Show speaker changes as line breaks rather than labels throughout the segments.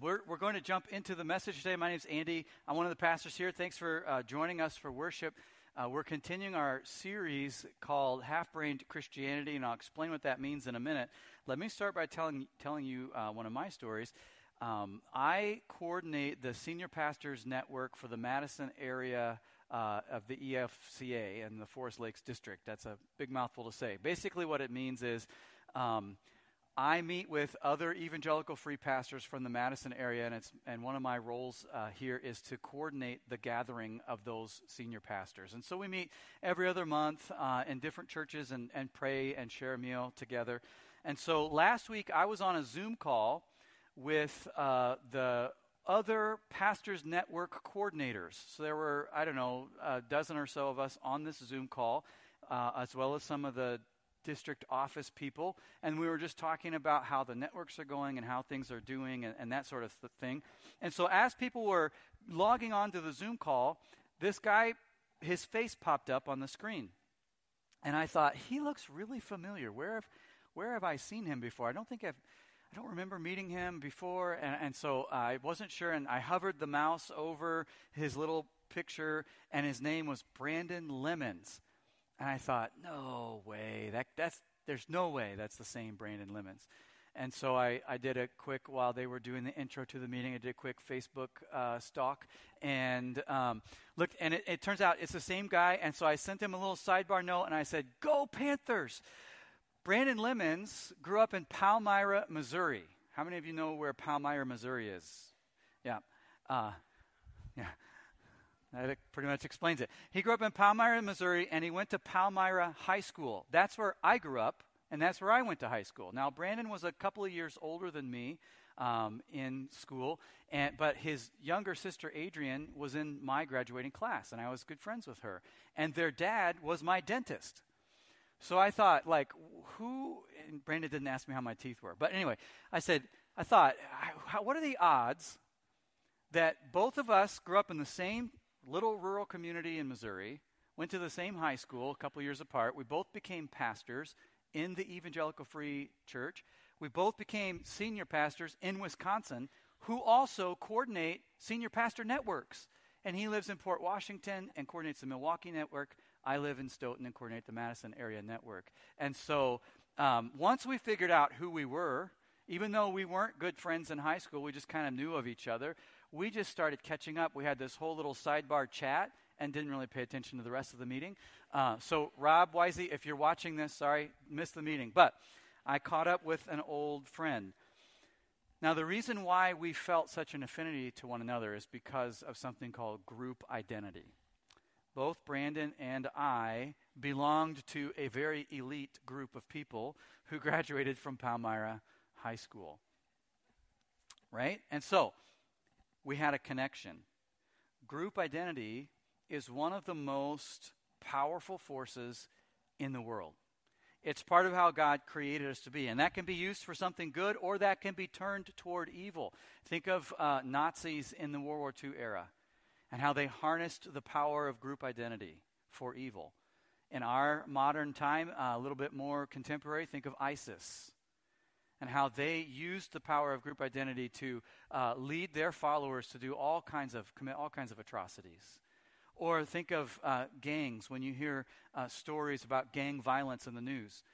we're, we're going to jump into the message today. My name is Andy. I'm one of the pastors here. Thanks for uh, joining us for worship. Uh, we're continuing our series called Half Brained Christianity, and I'll explain what that means in a minute. Let me start by telling, telling you uh, one of my stories. Um, I coordinate the Senior Pastors Network for the Madison area uh, of the EFCA and the Forest Lakes District. That's a big mouthful to say. Basically, what it means is um, I meet with other evangelical free pastors from the Madison area, and, it's, and one of my roles uh, here is to coordinate the gathering of those senior pastors. And so we meet every other month uh, in different churches and, and pray and share a meal together. And so last week I was on a Zoom call with uh, the other pastors network coordinators. So there were, I don't know, a dozen or so of us on this Zoom call, uh, as well as some of the district office people, and we were just talking about how the networks are going and how things are doing and, and that sort of th- thing. And so, as people were logging on to the Zoom call, this guy, his face popped up on the screen. And I thought, he looks really familiar. Where have, where have I seen him before? I don't think I've. I don't remember meeting him before, and, and so I wasn't sure. And I hovered the mouse over his little picture, and his name was Brandon Lemons. And I thought, no way. That, that's, there's no way that's the same Brandon Lemons. And so I, I did a quick, while they were doing the intro to the meeting, I did a quick Facebook uh, stalk and um, looked, and it, it turns out it's the same guy. And so I sent him a little sidebar note and I said, Go Panthers! Brandon Lemons grew up in Palmyra, Missouri. How many of you know where Palmyra, Missouri is? Yeah. Uh, yeah. That pretty much explains it. He grew up in Palmyra, Missouri, and he went to Palmyra High School. That's where I grew up, and that's where I went to high school. Now, Brandon was a couple of years older than me um, in school, and, but his younger sister, Adrian, was in my graduating class, and I was good friends with her. And their dad was my dentist. So I thought, like, who, and Brandon didn't ask me how my teeth were. But anyway, I said, I thought, how, what are the odds that both of us grew up in the same little rural community in Missouri, went to the same high school a couple years apart. We both became pastors in the Evangelical Free Church. We both became senior pastors in Wisconsin who also coordinate senior pastor networks. And he lives in Port Washington and coordinates the Milwaukee network. I live in Stoughton and coordinate the Madison area network. And so um, once we figured out who we were, even though we weren't good friends in high school, we just kind of knew of each other we just started catching up. We had this whole little sidebar chat and didn't really pay attention to the rest of the meeting. Uh, so, Rob Wisely, if you're watching this, sorry, missed the meeting. But I caught up with an old friend. Now, the reason why we felt such an affinity to one another is because of something called group identity. Both Brandon and I belonged to a very elite group of people who graduated from Palmyra High School. Right? And so, we had a connection. Group identity is one of the most powerful forces in the world. It's part of how God created us to be. And that can be used for something good or that can be turned toward evil. Think of uh, Nazis in the World War II era and how they harnessed the power of group identity for evil. In our modern time, uh, a little bit more contemporary, think of ISIS and how they used the power of group identity to uh, lead their followers to do all kinds of commit all kinds of atrocities. Or think of uh, gangs when you hear uh, stories about gang violence in the news.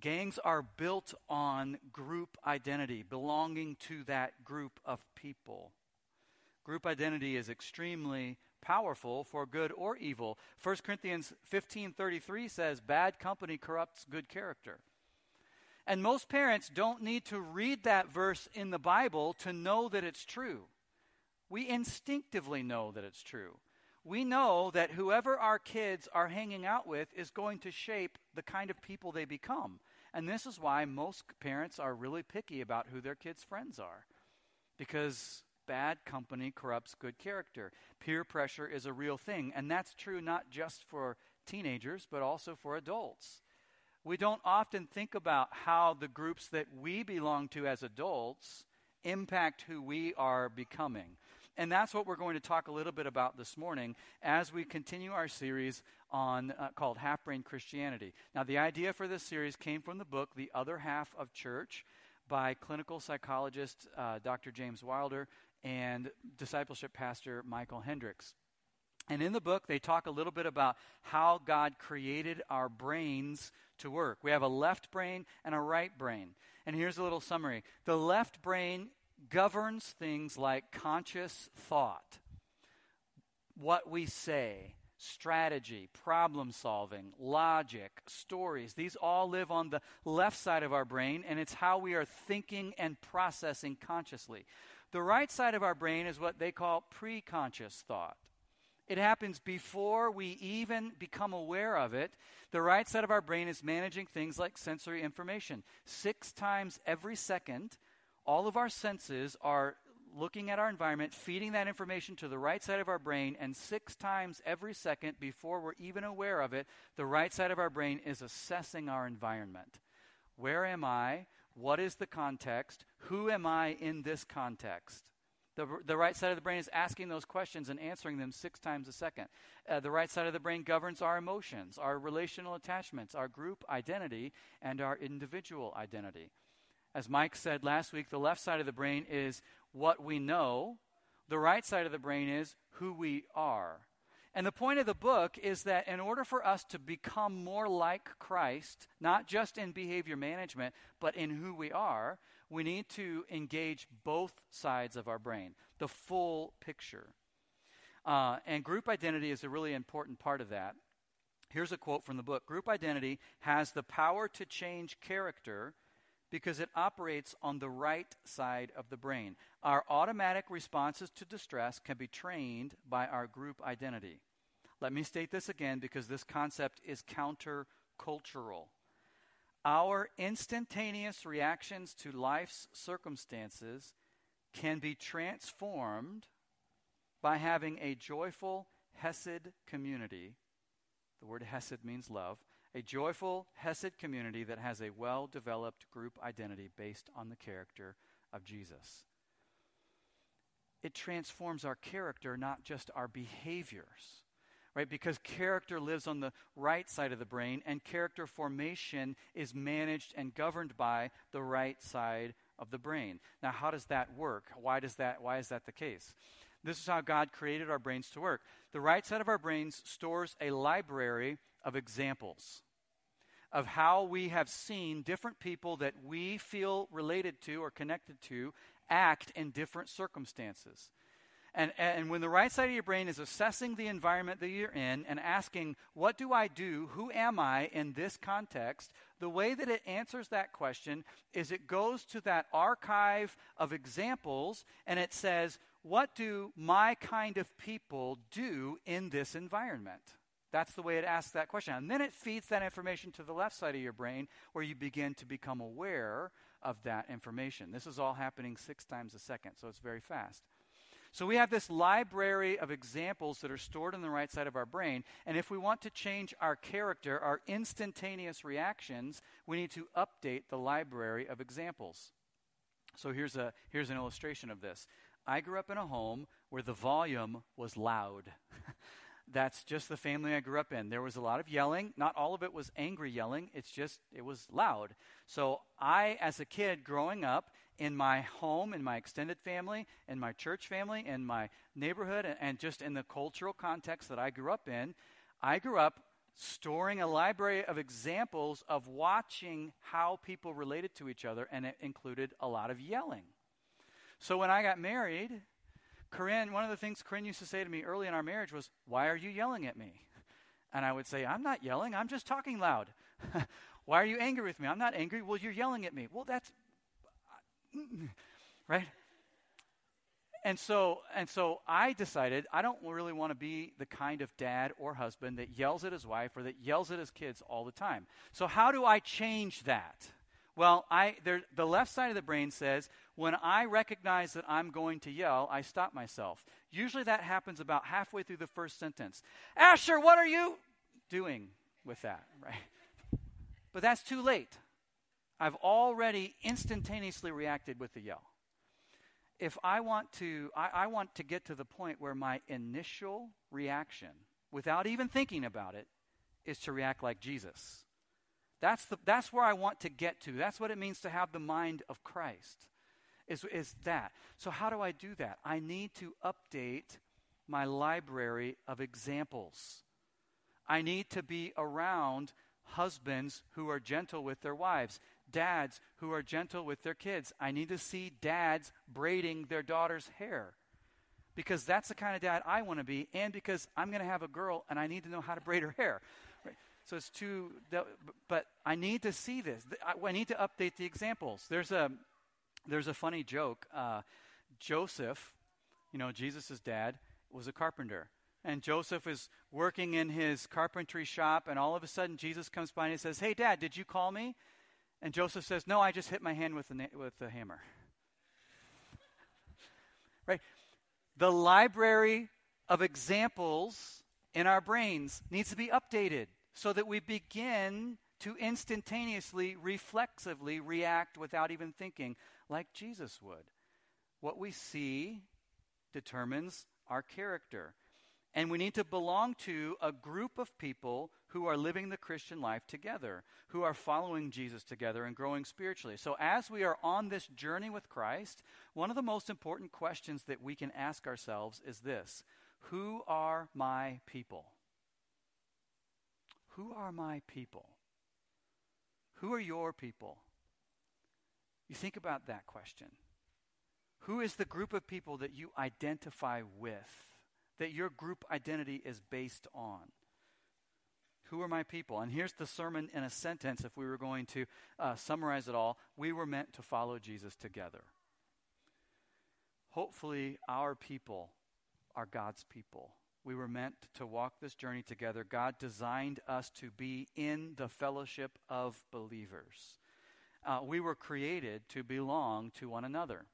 Gangs are built on group identity, belonging to that group of people. Group identity is extremely powerful for good or evil. 1 Corinthians 15:33 says bad company corrupts good character. And most parents don't need to read that verse in the Bible to know that it's true. We instinctively know that it's true. We know that whoever our kids are hanging out with is going to shape the kind of people they become. And this is why most parents are really picky about who their kids' friends are. Because bad company corrupts good character. Peer pressure is a real thing. And that's true not just for teenagers, but also for adults we don't often think about how the groups that we belong to as adults impact who we are becoming. And that's what we're going to talk a little bit about this morning as we continue our series on uh, called Half Brain Christianity. Now, the idea for this series came from the book The Other Half of Church by clinical psychologist uh, Dr. James Wilder and discipleship pastor Michael Hendricks. And in the book, they talk a little bit about how God created our brains to work. We have a left brain and a right brain. And here's a little summary the left brain governs things like conscious thought, what we say, strategy, problem solving, logic, stories. These all live on the left side of our brain, and it's how we are thinking and processing consciously. The right side of our brain is what they call preconscious thought. It happens before we even become aware of it. The right side of our brain is managing things like sensory information. Six times every second, all of our senses are looking at our environment, feeding that information to the right side of our brain, and six times every second, before we're even aware of it, the right side of our brain is assessing our environment. Where am I? What is the context? Who am I in this context? The, the right side of the brain is asking those questions and answering them six times a second. Uh, the right side of the brain governs our emotions, our relational attachments, our group identity, and our individual identity. As Mike said last week, the left side of the brain is what we know, the right side of the brain is who we are. And the point of the book is that in order for us to become more like Christ, not just in behavior management, but in who we are, we need to engage both sides of our brain, the full picture. Uh, and group identity is a really important part of that. Here's a quote from the book Group identity has the power to change character because it operates on the right side of the brain. Our automatic responses to distress can be trained by our group identity. Let me state this again because this concept is countercultural. Our instantaneous reactions to life's circumstances can be transformed by having a joyful Hesed community. The word Hesed means love. A joyful Hesed community that has a well developed group identity based on the character of Jesus. It transforms our character, not just our behaviors right? Because character lives on the right side of the brain, and character formation is managed and governed by the right side of the brain. Now, how does that work? Why does that? Why is that the case? This is how God created our brains to work. The right side of our brains stores a library of examples of how we have seen different people that we feel related to or connected to act in different circumstances. And, and when the right side of your brain is assessing the environment that you're in and asking, What do I do? Who am I in this context? The way that it answers that question is it goes to that archive of examples and it says, What do my kind of people do in this environment? That's the way it asks that question. And then it feeds that information to the left side of your brain where you begin to become aware of that information. This is all happening six times a second, so it's very fast. So we have this library of examples that are stored in the right side of our brain. And if we want to change our character, our instantaneous reactions, we need to update the library of examples. So here's, a, here's an illustration of this. I grew up in a home where the volume was loud. That's just the family I grew up in. There was a lot of yelling. Not all of it was angry yelling, it's just, it was loud. So I, as a kid growing up, in my home, in my extended family, in my church family, in my neighborhood, and, just in the cultural context that I grew up in, I grew up storing a library of examples of watching how people related to each other, and it included a lot of yelling. So when I got married, Corinne, one of the things Corinne used to say to me early in our marriage was, Why are you yelling at me? And I would say, I'm not yelling, I'm just talking loud. Why are you angry with me? I'm not angry. Well, you're yelling at me. Well, that's right? And so, and so I decided I don't really want to be the kind of dad or husband that yells at his wife or that yells at his kids all the time. So how do I change that? Well, I, there, the left side of the brain says, when I recognize that I'm going to yell, I stop myself. Usually that happens about halfway through the first sentence. Asher, what are you doing with that, right? But that's too late. I've already instantaneously reacted with the yell. If I want to, I, I, want to get to the point where my initial reaction, without even thinking about it, is to react like Jesus. That's, the, that's where I want to get to. That's what it means to have the mind of Christ, is, is that. So, how do I do that? I need to update my library of examples. I need to be around husbands who are gentle with their wives, dads who are gentle with their kids. I need to see dads braiding their daughter's hair because that's the kind of dad I want to be, and because I'm going to have a girl and I need to know how to braid her hair. Right? So it's too, but I need to see this. I need to update the examples. There's a, there's a funny joke. Uh, Joseph, you know, Jesus' dad, was a carpenter. And Joseph is working in his carpentry shop, and all of a sudden Jesus comes by and he says, Hey, Dad, did you call me? And Joseph says, No, I just hit my hand with the, with the hammer. right? The library of examples in our brains needs to be updated so that we begin to instantaneously, reflexively react without even thinking like Jesus would. What we see determines our character. And we need to belong to a group of people who are living the Christian life together, who are following Jesus together and growing spiritually. So, as we are on this journey with Christ, one of the most important questions that we can ask ourselves is this Who are my people? Who are my people? Who are your people? You think about that question. Who is the group of people that you identify with? that your group identity is based on. Who are my people? And here's the sermon in a sentence if we were going to uh, summarize it all. We were meant to follow Jesus together. Hopefully, our people are God's people. We were meant to walk this journey together. God designed us to be in the fellowship of believers. Uh, we were created to belong to one another.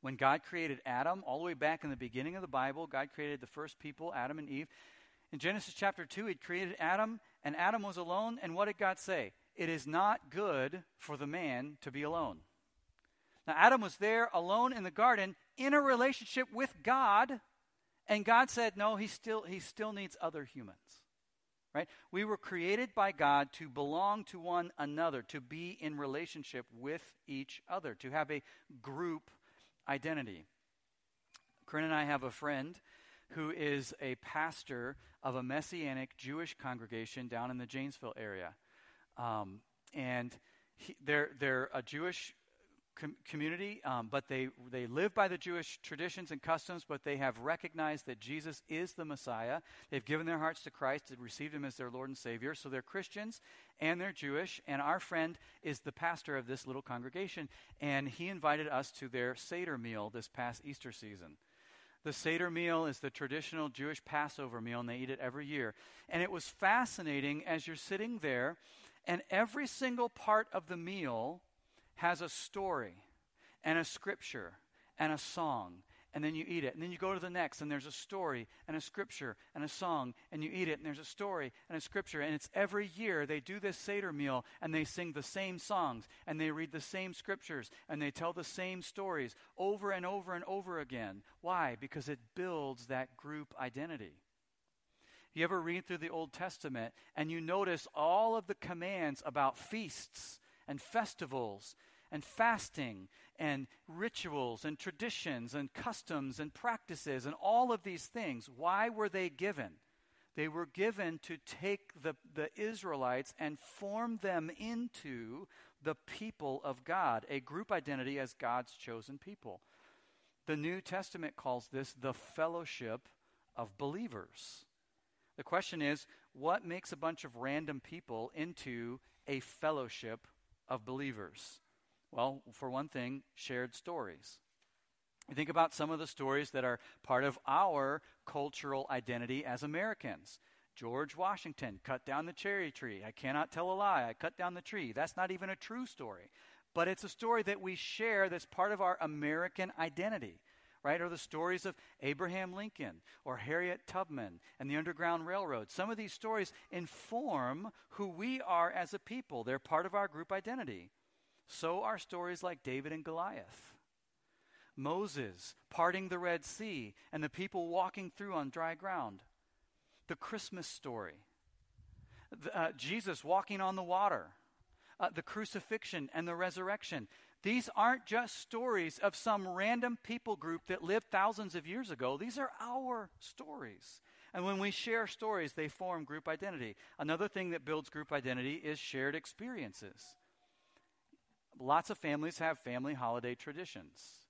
When God created Adam, all the way back in the beginning of the Bible, God created the first people, Adam and Eve. In Genesis chapter 2, He created Adam, and Adam was alone. And what did God say? It is not good for the man to be alone. Now, Adam was there alone in the garden in a relationship with God, and God said, no, he still, he still needs other humans. Right? We were created by God to belong to one another, to be in relationship with each other, to have a group identity. Corinne and I have a friend who is a pastor of a Messianic Jewish congregation down in the Janesville area. Um, and he, they're, they're a Jewish com- community, um, but they, they live by the Jewish traditions and customs, but they have recognized that Jesus is the Messiah. They've given their hearts to Christ, they've received him as their Lord and Savior. So they're Christians and they're Jewish. And our friend is the pastor of this little congregation. And he invited us to their Seder meal this past Easter season. The Seder meal is the traditional Jewish Passover meal, and they eat it every year. And it was fascinating as you're sitting there, and every single part of the meal has a story and a scripture and a song and then you eat it. And then you go to the next, and there's a story and a scripture and a song, and you eat it, and there's a story and a scripture. And it's every year they do this Seder meal, and they sing the same songs, and they read the same scriptures, and they tell the same stories over and over and over again. Why? Because it builds that group identity. You ever read through the Old Testament and you notice all of the commands about feasts and festivals and fasting and rituals and traditions and customs and practices and all of these things. Why were they given? They were given to take the, the Israelites and form them into the people of God, a group identity as God's chosen people. The New Testament calls this the fellowship of believers. The question is what makes a bunch of random people into a fellowship of believers? Well, for one thing, shared stories. Think about some of the stories that are part of our cultural identity as Americans. George Washington cut down the cherry tree. I cannot tell a lie. I cut down the tree. That's not even a true story. But it's a story that we share that's part of our American identity, right? Or the stories of Abraham Lincoln or Harriet Tubman and the Underground Railroad. Some of these stories inform who we are as a people, they're part of our group identity. So are stories like David and Goliath, Moses parting the Red Sea, and the people walking through on dry ground, the Christmas story, uh, Jesus walking on the water, uh, the crucifixion and the resurrection. These aren't just stories of some random people group that lived thousands of years ago. These are our stories. And when we share stories, they form group identity. Another thing that builds group identity is shared experiences. Lots of families have family holiday traditions.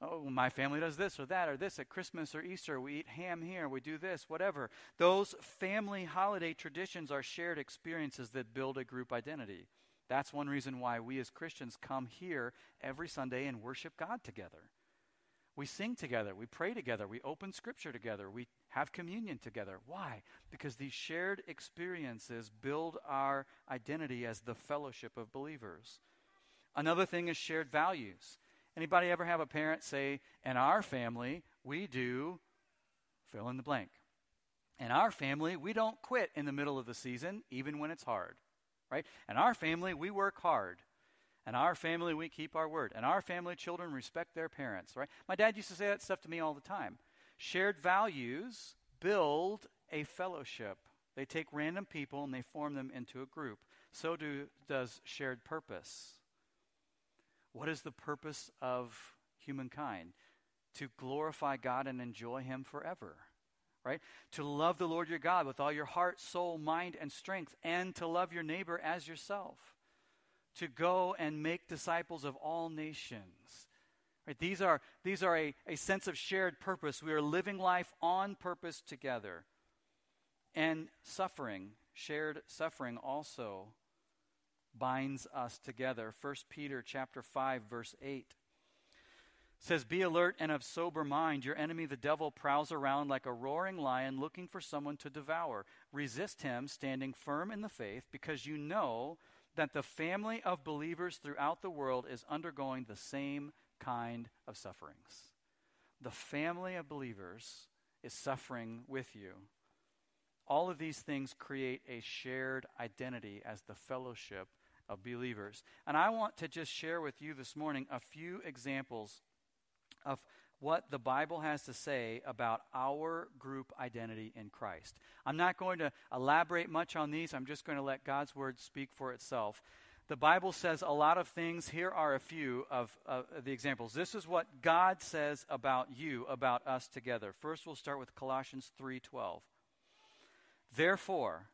Oh, my family does this or that or this at Christmas or Easter. We eat ham here. We do this, whatever. Those family holiday traditions are shared experiences that build a group identity. That's one reason why we as Christians come here every Sunday and worship God together. We sing together, we pray together, we open scripture together, we have communion together. Why? Because these shared experiences build our identity as the fellowship of believers. Another thing is shared values. Anybody ever have a parent say, in our family, we do fill in the blank. In our family, we don't quit in the middle of the season, even when it's hard, right? In our family, we work hard. In our family, we keep our word. In our family, children respect their parents, right? My dad used to say that stuff to me all the time. Shared values build a fellowship. They take random people and they form them into a group. So do, does shared purpose. What is the purpose of humankind? To glorify God and enjoy Him forever. Right? To love the Lord your God with all your heart, soul, mind, and strength, and to love your neighbor as yourself. To go and make disciples of all nations. Right? These are, these are a, a sense of shared purpose. We are living life on purpose together. And suffering, shared suffering also binds us together. 1 Peter chapter 5 verse 8 says be alert and of sober mind. Your enemy the devil prowls around like a roaring lion looking for someone to devour. Resist him standing firm in the faith because you know that the family of believers throughout the world is undergoing the same kind of sufferings. The family of believers is suffering with you. All of these things create a shared identity as the fellowship of believers. And I want to just share with you this morning a few examples of what the Bible has to say about our group identity in Christ. I'm not going to elaborate much on these, I'm just going to let God's word speak for itself. The Bible says a lot of things. Here are a few of uh, the examples. This is what God says about you, about us together. First, we'll start with Colossians 3:12. Therefore,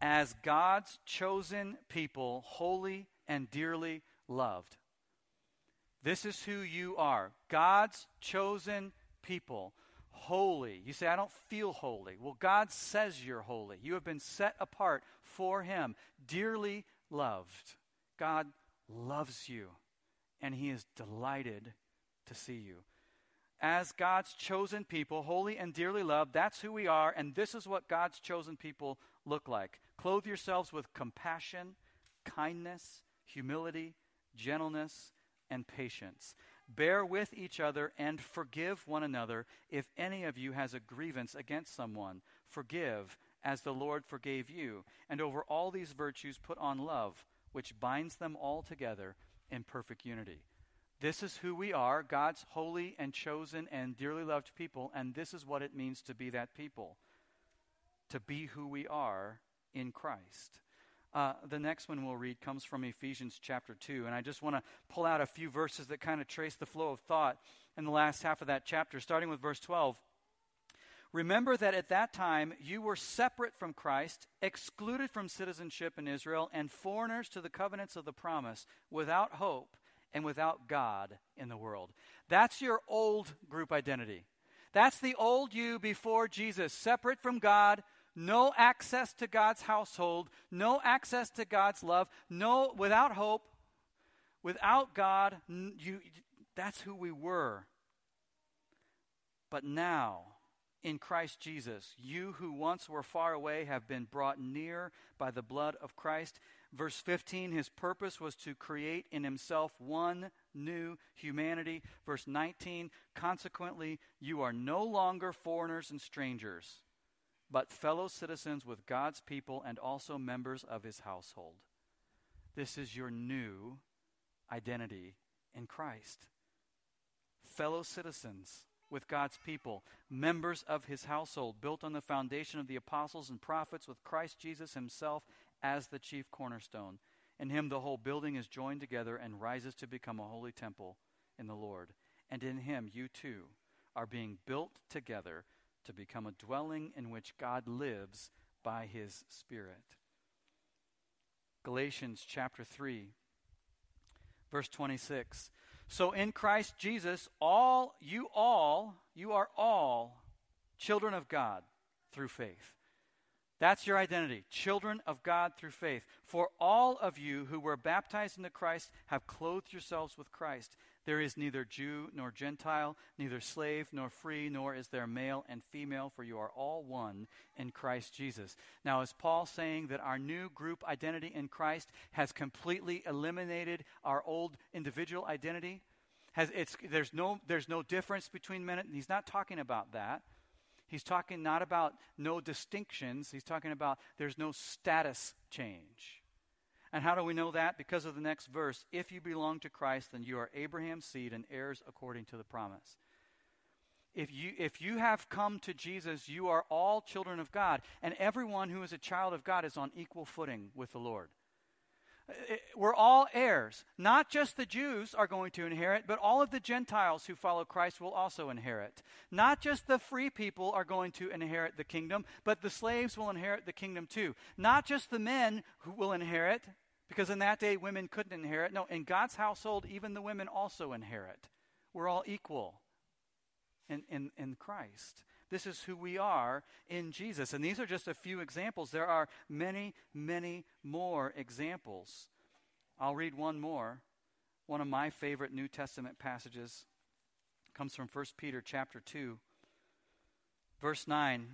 as God's chosen people, holy and dearly loved. This is who you are God's chosen people, holy. You say, I don't feel holy. Well, God says you're holy. You have been set apart for Him, dearly loved. God loves you, and He is delighted to see you. As God's chosen people, holy and dearly loved, that's who we are, and this is what God's chosen people look like. Clothe yourselves with compassion, kindness, humility, gentleness, and patience. Bear with each other and forgive one another if any of you has a grievance against someone. Forgive as the Lord forgave you. And over all these virtues, put on love, which binds them all together in perfect unity. This is who we are, God's holy and chosen and dearly loved people, and this is what it means to be that people. To be who we are in Christ. Uh, the next one we'll read comes from Ephesians chapter 2, and I just want to pull out a few verses that kind of trace the flow of thought in the last half of that chapter, starting with verse 12. Remember that at that time you were separate from Christ, excluded from citizenship in Israel, and foreigners to the covenants of the promise, without hope and without God in the world. That's your old group identity. That's the old you before Jesus, separate from God, no access to God's household, no access to God's love, no without hope, without God, you that's who we were. But now, in Christ Jesus, you who once were far away have been brought near by the blood of Christ. Verse 15, his purpose was to create in himself one new humanity. Verse 19, consequently, you are no longer foreigners and strangers but fellow citizens with God's people and also members of his household. This is your new identity in Christ. Fellow citizens with God's people, members of his household, built on the foundation of the apostles and prophets, with Christ Jesus himself as the chief cornerstone. In him the whole building is joined together and rises to become a holy temple in the Lord. And in him you too are being built together to become a dwelling in which God lives by his Spirit. Galatians chapter 3, verse 26. So in Christ Jesus, all you all, you are all children of God through faith. That's your identity, children of God through faith. For all of you who were baptized into Christ have clothed yourselves with Christ. There is neither Jew nor Gentile, neither slave nor free, nor is there male and female, for you are all one in Christ Jesus. Now, is Paul saying that our new group identity in Christ has completely eliminated our old individual identity? Has, there's, no, there's no difference between men. He's not talking about that. He's talking not about no distinctions, he's talking about there's no status change. And how do we know that? Because of the next verse. If you belong to Christ, then you are Abraham's seed and heirs according to the promise. If you, if you have come to Jesus, you are all children of God. And everyone who is a child of God is on equal footing with the Lord Eh, we're all heirs. Not just the Jews are going to inherit, but all of the Gentiles who follow Christ will also inherit. Not just the free people are going to inherit the kingdom, but the slaves will inherit the kingdom too. Not just the men who will inherit, because in that day women couldn't inherit. No, in God's household, even the women also inherit. We're all equal in, in, in Christ. This is who we are in Jesus. And these are just a few examples. There are many, many more examples. I'll read one more. One of my favorite New Testament passages comes from 1 Peter chapter 2, verse 9.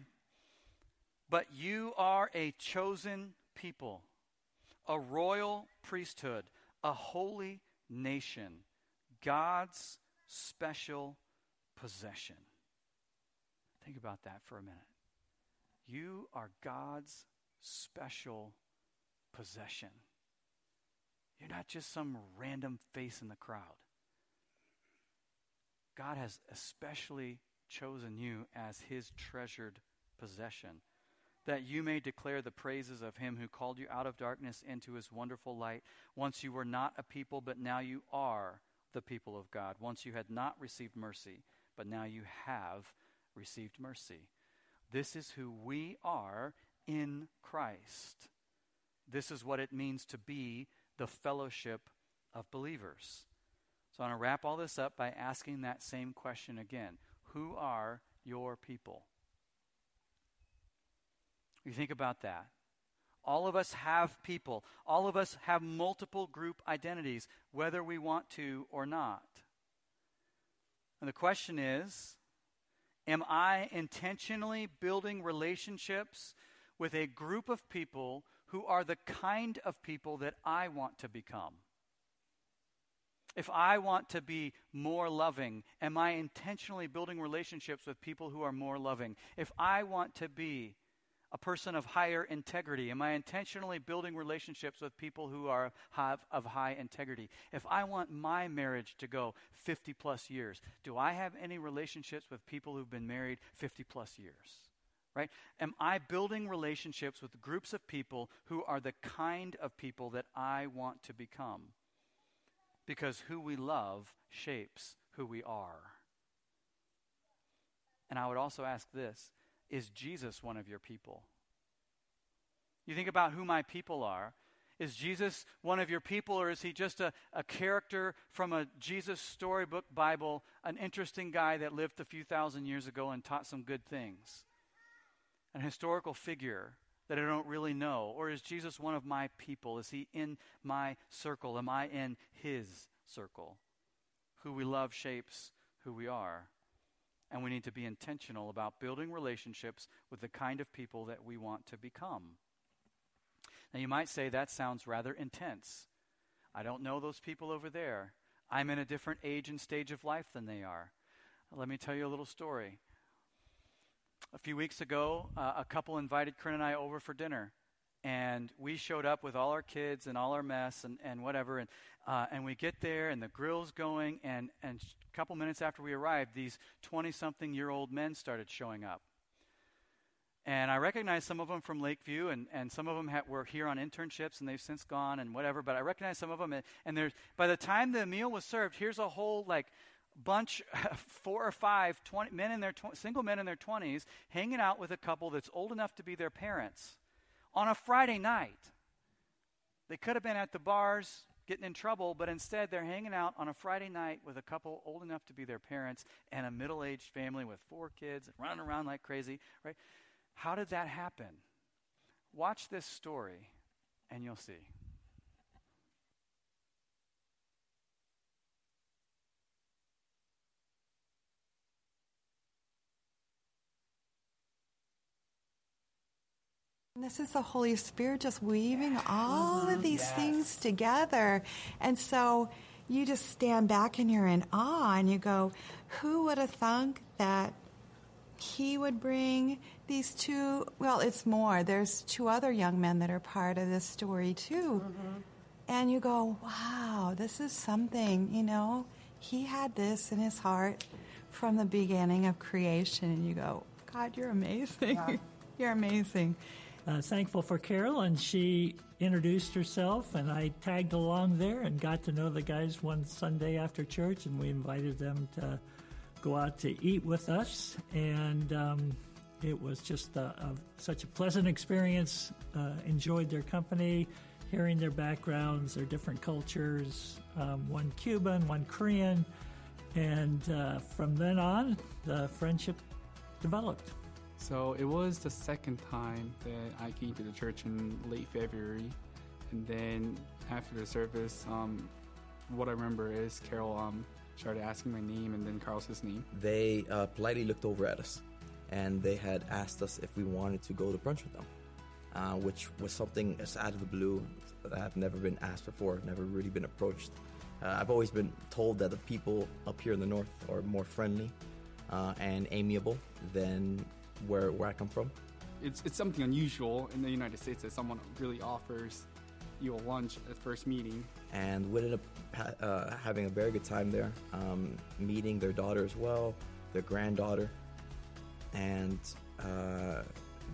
But you are a chosen people, a royal priesthood, a holy nation, God's special possession. Think about that for a minute. You are God's special possession. You're not just some random face in the crowd. God has especially chosen you as his treasured possession, that you may declare the praises of him who called you out of darkness into his wonderful light. Once you were not a people, but now you are the people of God. Once you had not received mercy, but now you have received mercy. This is who we are in Christ. This is what it means to be the fellowship of believers. So I want to wrap all this up by asking that same question again Who are your people? You think about that. All of us have people. All of us have multiple group identities, whether we want to or not. And the question is Am I intentionally building relationships with a group of people who are the kind of people that I want to become? If I want to be more loving, am I intentionally building relationships with people who are more loving? If I want to be a person of higher integrity? Am I intentionally building relationships with people who are have, of high integrity? If I want my marriage to go 50 plus years, do I have any relationships with people who've been married 50 plus years? Right? Am I building relationships with groups of people who are the kind of people that I want to become? Because who we love shapes who we are. And I would also ask this is Jesus one of your people? You think about who my people are. Is Jesus one of your people, or is he just a, a character from a Jesus storybook Bible, an interesting guy that lived a few thousand years ago and taught some good things? An historical figure that I don't really know? Or is Jesus one of my people? Is he in my circle? Am I in his circle? Who we love shapes who we are and we need to be intentional about building relationships with the kind of people that we want to become. Now, you might say that sounds rather intense. I don't know those people over there. I'm in a different age and stage of life than they are. Let me tell you a little story. A few weeks ago, uh, a couple invited Corinne and I over for dinner. And we showed up with all our kids and all our mess and, and whatever. And, uh, and we get there, and the grill's going, and, and a couple minutes after we arrived, these 20 something year old men started showing up. And I recognize some of them from Lakeview, and, and some of them ha- were here on internships, and they've since gone and whatever. But I recognize some of them. And, and there's, by the time the meal was served, here's a whole like bunch, four or five 20, men in their tw- single men in their 20s, hanging out with a couple that's old enough to be their parents on a Friday night. They could have been at the bars getting in trouble, but instead they're hanging out on a Friday night with a couple old enough to be their parents and a middle aged family with four kids running around like crazy, right? How did that happen? Watch this story and you'll see.
This is the Holy Spirit just weaving all mm-hmm. of these yes. things together. And so you just stand back and you're in awe and you go, who would have thunk that he would bring these two? Well, it's more. There's two other young men that are part of this story too. Mm-hmm. And you go, wow, this is something, you know, he had this in his heart from the beginning of creation. And you go, God, you're amazing. Yeah. you're amazing
uh, thankful for Carol, and she introduced herself, and I tagged along there and got to know the guys one Sunday after church, and we invited them to go out to eat with us, and um, it was just a, a, such a pleasant experience. Uh, enjoyed their company, hearing their backgrounds, their different cultures. Um, one Cuban, one Korean, and uh, from then on, the friendship developed.
So it was the second time that I came to the church in late February, and then after the service, um, what I remember is Carol um, started asking my name and then Carlos's name.
They uh, politely looked over at us, and they had asked us if we wanted to go to brunch with them, uh, which was something that's out of the blue that I've never been asked before, never really been approached. Uh, I've always been told that the people up here in the north are more friendly uh, and amiable than where where I come from.
It's it's something unusual in the United States that someone really offers you a lunch at first meeting.
And we ended up ha- uh, having a very good time there, um, meeting their daughter as well, their granddaughter, and uh,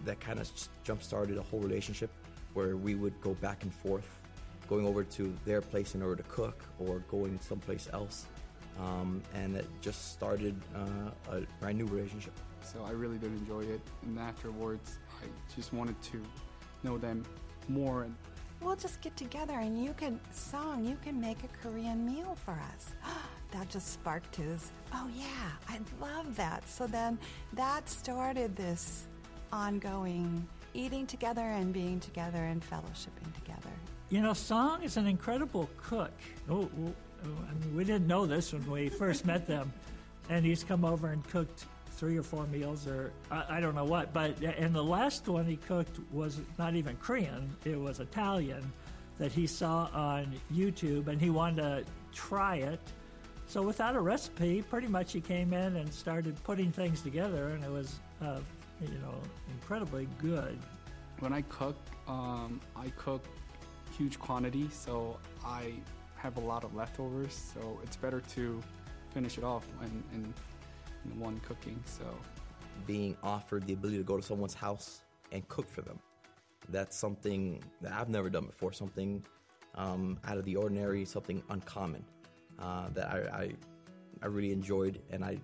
that kind of jump started a whole relationship where we would go back and forth, going over to their place in order to cook or going someplace else. Um, and it just started uh, a brand new relationship.
So I really did enjoy it. And afterwards, I just wanted to know them more.
We'll just get together and you can song, you can make a Korean meal for us. that just sparked his, oh yeah, I love that. So then that started this ongoing eating together and being together and fellowshipping together.
You know, Song is an incredible cook. Oh, oh, oh I mean, we didn't know this when we first met them. And he's come over and cooked three or four meals, or I, I, don't know what. But and the last one he cooked was not even Korean; it was Italian that he saw on YouTube, and he wanted to try it. So without a recipe, pretty much he came in and started putting things together, and it was, uh, you know, incredibly good.
When I cook, um, I cook huge quantities, so I have a lot of leftovers. So it's better to finish it off in, and the one cooking. So,
being offered the ability to go to someone's house and cook for them, that's something that I've never done before. Something um, out of the ordinary, something uncommon uh, that I, I, I really enjoyed, and I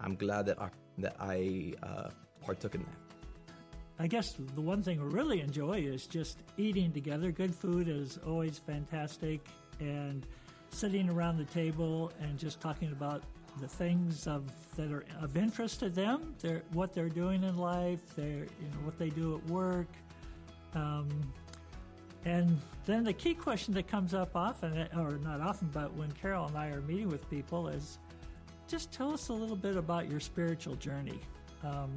I'm glad that I that I uh, partook in that.
I guess the one thing we really enjoy is just eating together. Good food is always fantastic, and sitting around the table and just talking about the things of that are of interest to them, their, what they're doing in life, their you know what they do at work, um, and then the key question that comes up often, or not often, but when Carol and I are meeting with people, is just tell us a little bit about your spiritual journey. Um,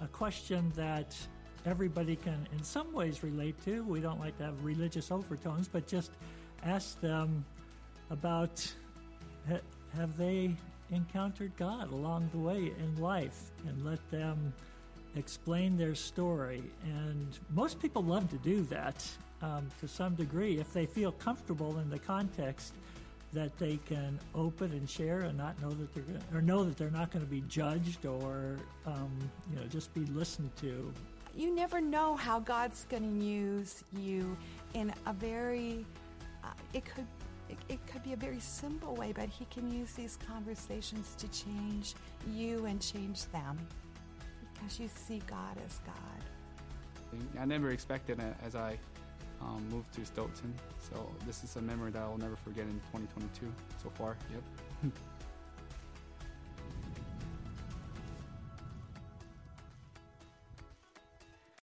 a question that everybody can, in some ways, relate to. We don't like to have religious overtones, but just ask them about have they encountered God along the way in life and let them explain their story. And most people love to do that um, to some degree if they feel comfortable in the context that they can open and share and not know that they're going or know that they're not going to be judged or um, you know just be listened to.
You never know how God's going to use you in a very uh, it could it, it could be a very simple way, but He can use these conversations to change you and change them because you see God as God.
I never expected it as I um, moved to Stoughton. So this is a memory that I will never forget in 2022 so far. Yep.